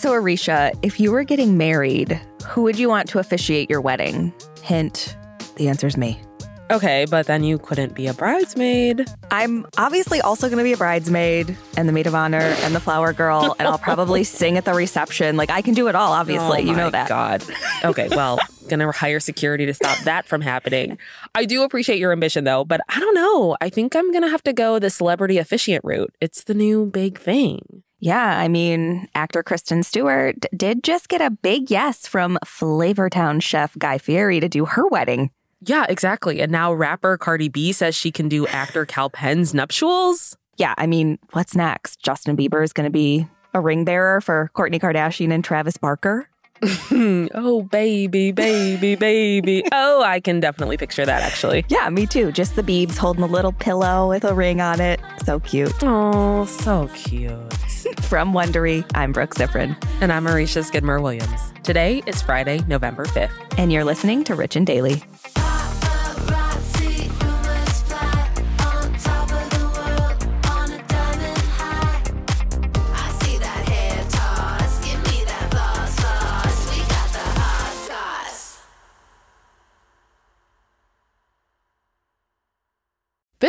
So, Arisha, if you were getting married, who would you want to officiate your wedding? Hint, the answer's me. Okay, but then you couldn't be a bridesmaid. I'm obviously also going to be a bridesmaid and the maid of honor and the flower girl, and I'll probably sing at the reception. Like, I can do it all, obviously. Oh you know my that. God. Okay, well, gonna hire security to stop that from happening. I do appreciate your ambition though, but I don't know. I think I'm gonna have to go the celebrity officiant route. It's the new big thing. Yeah, I mean, actor Kristen Stewart did just get a big yes from Flavortown chef Guy Fieri to do her wedding. Yeah, exactly. And now rapper Cardi B says she can do actor Kal Penn's nuptials. Yeah, I mean, what's next? Justin Bieber is going to be a ring bearer for Kourtney Kardashian and Travis Barker. oh, baby, baby, baby. Oh, I can definitely picture that actually. Yeah, me too. Just the Biebs holding a little pillow with a ring on it. So cute. Oh, so cute. From Wondery, I'm Brooke Siffrinn. And I'm Marisha Skidmore Williams. Today is Friday, November 5th. And you're listening to Rich and Daily.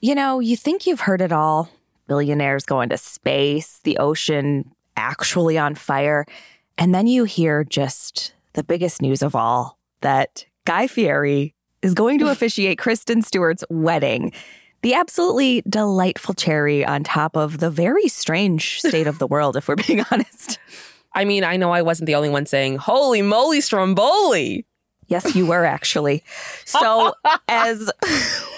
You know, you think you've heard it all billionaires going to space, the ocean actually on fire. And then you hear just the biggest news of all that Guy Fieri is going to officiate Kristen Stewart's wedding. The absolutely delightful cherry on top of the very strange state of the world, if we're being honest. I mean, I know I wasn't the only one saying, holy moly, Stromboli. Yes, you were actually. So, as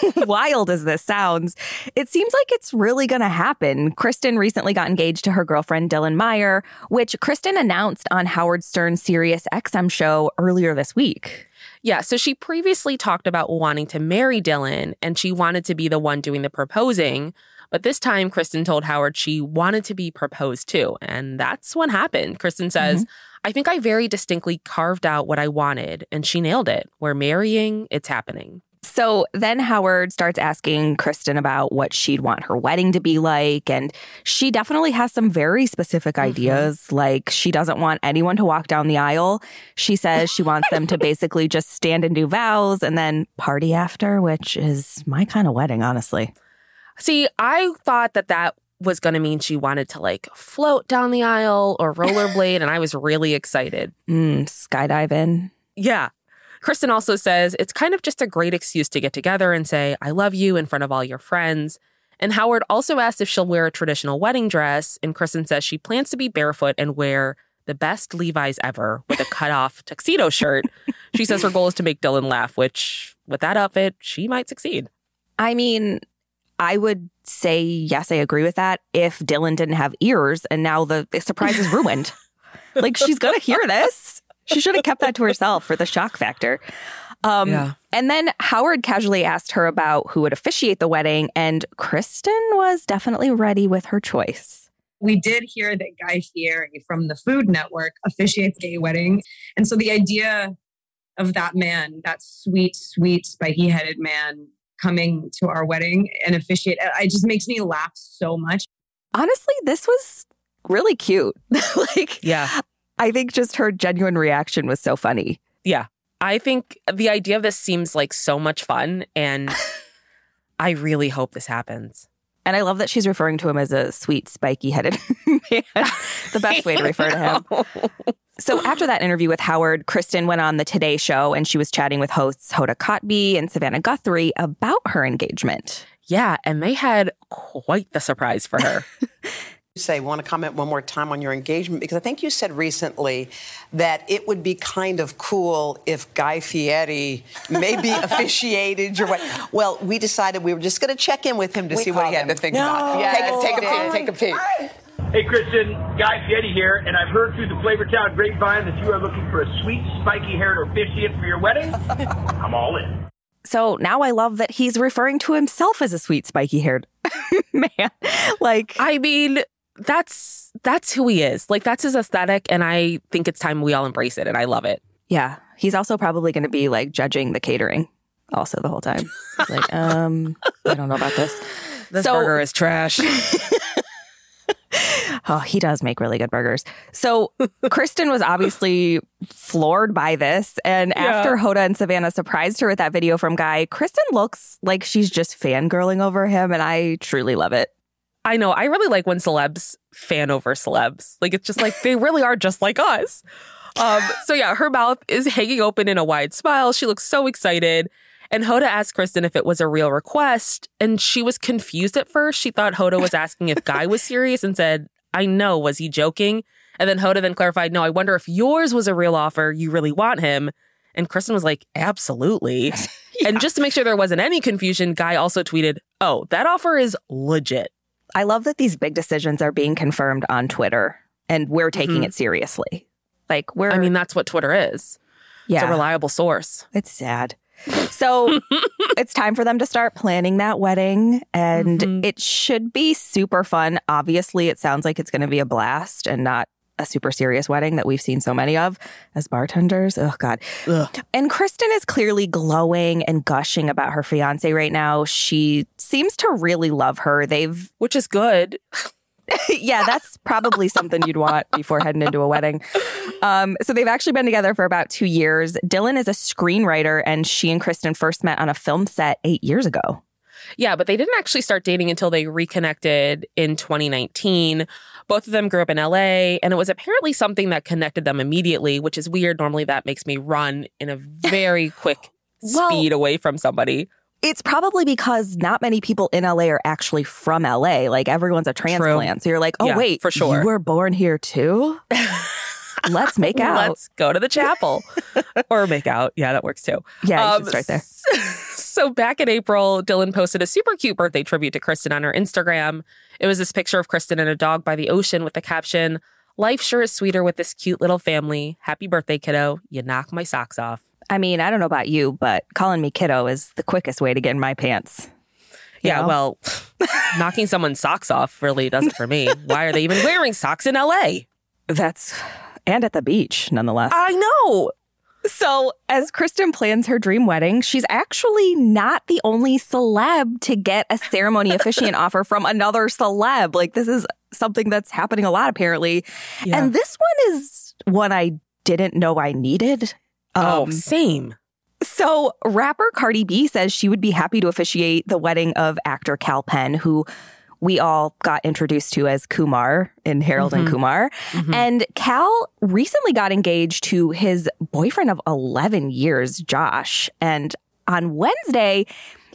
wild as this sounds, it seems like it's really going to happen. Kristen recently got engaged to her girlfriend, Dylan Meyer, which Kristen announced on Howard Stern's Sirius XM show earlier this week. Yeah, so she previously talked about wanting to marry Dylan and she wanted to be the one doing the proposing. But this time, Kristen told Howard she wanted to be proposed to. And that's what happened. Kristen says, mm-hmm. I think I very distinctly carved out what I wanted, and she nailed it. We're marrying, it's happening. So then Howard starts asking Kristen about what she'd want her wedding to be like. And she definitely has some very specific mm-hmm. ideas. Like, she doesn't want anyone to walk down the aisle. She says she wants them to basically just stand and do vows and then party after, which is my kind of wedding, honestly. See, I thought that that was going to mean she wanted to like float down the aisle or rollerblade, and I was really excited. Mm, skydiving. Yeah. Kristen also says it's kind of just a great excuse to get together and say, I love you in front of all your friends. And Howard also asks if she'll wear a traditional wedding dress, and Kristen says she plans to be barefoot and wear the best Levi's ever with a cut off tuxedo shirt. She says her goal is to make Dylan laugh, which with that outfit, she might succeed. I mean, I would say, yes, I agree with that if Dylan didn't have ears and now the, the surprise is ruined. like, she's going to hear this. She should have kept that to herself for the shock factor. Um, Yeah. And then Howard casually asked her about who would officiate the wedding, and Kristen was definitely ready with her choice. We did hear that Guy Fieri from the Food Network officiates gay weddings. And so the idea of that man, that sweet, sweet, spiky headed man coming to our wedding and officiate, it just makes me laugh so much. Honestly, this was really cute. like, Yeah. I think just her genuine reaction was so funny. Yeah. I think the idea of this seems like so much fun. And I really hope this happens. And I love that she's referring to him as a sweet, spiky headed man. the best way to refer to him. So after that interview with Howard, Kristen went on the Today Show and she was chatting with hosts Hoda Kotb and Savannah Guthrie about her engagement. Yeah. And they had quite the surprise for her. Say, want to comment one more time on your engagement? Because I think you said recently that it would be kind of cool if Guy Fieri maybe officiated your wedding. Well, we decided we were just going to check in with him to see what he had to think about. Yeah, Take, take a peek. Take a peek. Hey, Kristen, Guy Fieri here, and I've heard through the Flavortown grapevine that you are looking for a sweet, spiky-haired officiant for your wedding. I'm all in. So now I love that he's referring to himself as a sweet, spiky haired man. Like, I mean, that's that's who he is. Like that's his aesthetic and I think it's time we all embrace it and I love it. yeah, he's also probably going to be like judging the catering also the whole time. He's like, um, I don't know about this. This So- burger is trash. Oh, he does make really good burgers. So Kristen was obviously floored by this. And after Hoda and Savannah surprised her with that video from Guy, Kristen looks like she's just fangirling over him. And I truly love it. I know. I really like when celebs fan over celebs. Like it's just like they really are just like us. Um, so yeah, her mouth is hanging open in a wide smile. She looks so excited. And Hoda asked Kristen if it was a real request, and she was confused at first. She thought Hoda was asking if Guy was serious and said, I know, was he joking? And then Hoda then clarified, No, I wonder if yours was a real offer. You really want him. And Kristen was like, Absolutely. And just to make sure there wasn't any confusion, Guy also tweeted, Oh, that offer is legit. I love that these big decisions are being confirmed on Twitter and we're taking Mhm. it seriously. Like, we're, I mean, that's what Twitter is. yeah, It's a reliable source. it's sad. So it's time for them to start planning that wedding, and Mhm. it should be super fun. Obviously, it sounds like it's going to be a blast and not a super serious wedding that we've seen so many of as bartenders. Oh, God. And Kristen is clearly glowing and gushing about her fiance right now. She seems to really love her. They've, Which is good. yeah, that's probably something you'd want before heading into a wedding. Um, so they've actually been together for about two years. Dylan is a screenwriter, and she and Kristen first met on a film set eight years ago. Yeah, but they didn't actually start dating until they reconnected in 2019. Both of them grew up in LA, and it was apparently something that connected them immediately, which is weird. Normally, that makes me run in a very quick Well- speed away from somebody. It's probably because not many people in LA are actually from LA. Like everyone's a transplant. So you're like, oh, Yeah, wait, for sure. You were born here too? Let's make out. Let's go to the chapel or make out. Yeah, that works too. yeah, you Um, should start there. So back in April, Dylan posted a super cute birthday tribute to Kristen on her Instagram. It was this picture of Kristen and a dog by the ocean with the caption, Life sure is sweeter with this cute little family. Happy birthday, kiddo. You knock my socks off. I mean, I don't know about you, but calling me kiddo is the quickest way to get in my pants. You Yeah, know? well, knocking someone's socks off really does it for me. Why are they even wearing socks in LA? That's, and at the beach, nonetheless. I know. So, as Kristen plans her dream wedding, she's actually not the only celeb to get a ceremony officiant offer from another celeb. Like, this is something that's happening a lot, apparently. Yeah. And this one is one I didn't know I needed. oh, Um, same. so, rapper Cardi B says she would be happy to officiate the wedding of actor Kal Penn, who we all got introduced to as Kumar in Harold and Mhm. Kumar. Mhm. And Kal recently got engaged to his boyfriend of 11 years, Josh. And on Wednesday,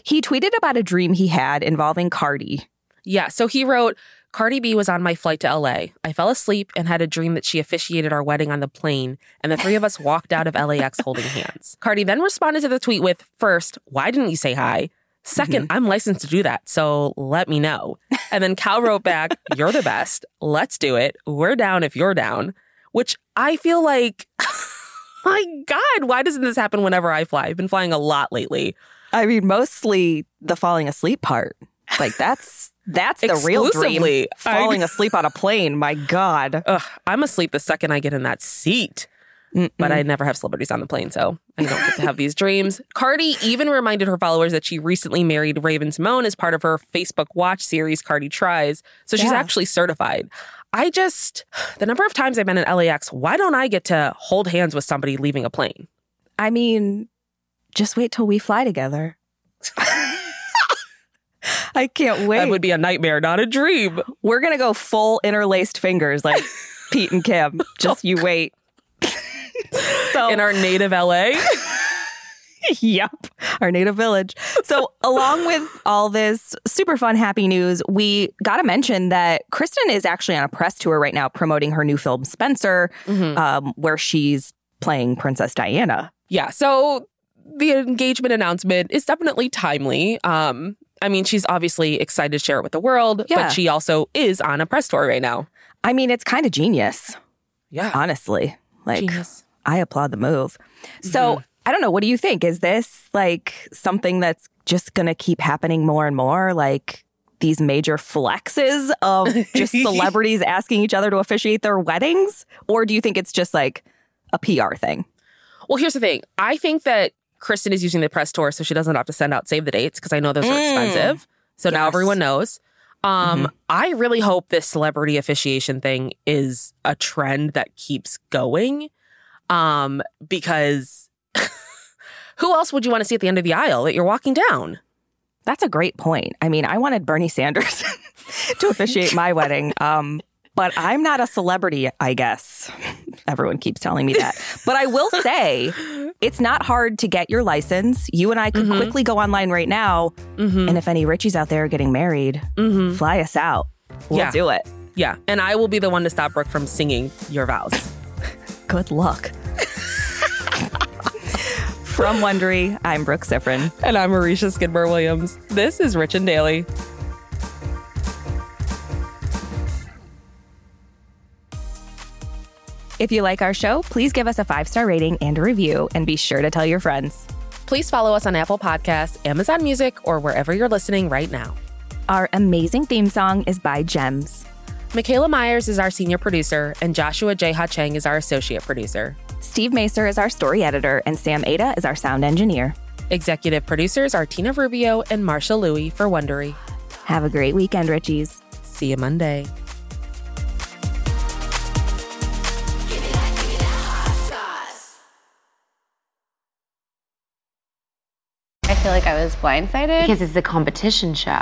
he tweeted about a dream he had involving Cardi. Yeah. So he wrote, Cardi B was on my flight to LA. I fell asleep and had a dream that she officiated our wedding on the plane, and the three of us walked out of LAX holding hands. Cardi then responded to the tweet with, First, why didn't you say hi? 2nd mm-hmm. I'm licensed to do that, so let me know. And then Kal wrote back, You're the best. Let's do it. We're down if you're down. Which I feel like My God, why doesn't this happen whenever I fly? I've been flying a lot lately. I mean, mostly the falling asleep part. Like that's that's the real dream. Exclusively. I- Falling asleep on a plane. My God. Ugh, I'm asleep the second I get in that seat. But I never have celebrities on the plane, so I don't get to have these dreams. Cardi even reminded her followers that she recently married Raven-Symoné as part of her Facebook Watch series, Cardi Tries. So she's Yeah. actually certified. I just, the number of times I've been in LAX, why don't I get to hold hands with somebody leaving a plane? I mean, just wait till we fly together. I can't wait. That would be a nightmare, not a dream. We're gonna go full interlaced fingers like Pete and Kim. Just you wait. So In our native LA. yep, our native village. So, along with all this super fun, happy news, we got to mention that Kristen is actually on a press tour right now promoting her new film, Spencer, um, where she's playing Princess Diana. Yeah. So the engagement announcement is definitely timely. Um, I mean, she's obviously excited to share it with the world, Yeah. but she also is on a press tour right now. I mean, it's kind of genius, Yeah. honestly. Like, Genius. I applaud the move. So, mm-hmm. I don't know. What do you think? Is this like something that's just going to keep happening more and more? Like these major flexes of just celebrities asking each other to officiate their weddings? Or do you think it's just like a PR thing? Well, here's the thing. I think that Kristen is using the press tour so she doesn't have to send out save the dates because I know those are mm. expensive. So now everyone knows. Um, mm-hmm. I really hope this celebrity officiation thing is a trend that keeps going. Um, because who else would you want to see at the end of the aisle that you're walking down? That's a great point. I mean, I wanted Bernie Sanders to officiate my wedding. Um, but I'm not a celebrity, I guess. Everyone keeps telling me that. But I will say, it's not hard to get your license. You and I could quickly go online right now. And if any Richies out there are getting married, fly us out. We'll Yeah. do it. Yeah. And I will be the one to stop Brooke from singing your vows. Good luck. From Wondery, I'm Brooke Siffrinn. and I'm Marisha Skidmore Williams. This is Rich and Daily. If you like our show, please give us a five star rating and a review, and be sure to tell your friends. Please follow us on Apple Podcasts, Amazon Music, or wherever you're listening right now. Our amazing theme song is by Gems. Michaela Myers is our senior producer, and Joshua J. Ha Cheng is our associate producer. Steve Macer is our story editor, and Sam Ada is our sound engineer. Executive producers are Tina Rubio and Marshall Louis for Wondery. Have a great weekend, Richies. See you Monday. I feel like I was blindsided because it's a competition show.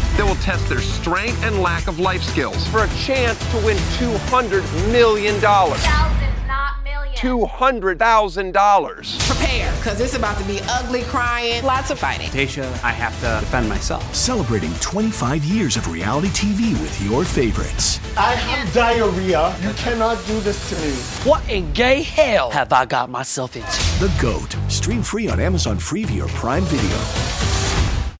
that will test their strength and lack of life skills for a chance to win $200 million. Thousands, not millions. $200,000. Prepare, because it's about to be ugly crying, lots of fighting. Tasha, I have to defend myself. Celebrating 25 years of reality TV with your favorites. I have diarrhea. You cannot do this to me. What in gay hell have I got myself into? The GOAT. Stream free on Amazon Freevee or Prime Video.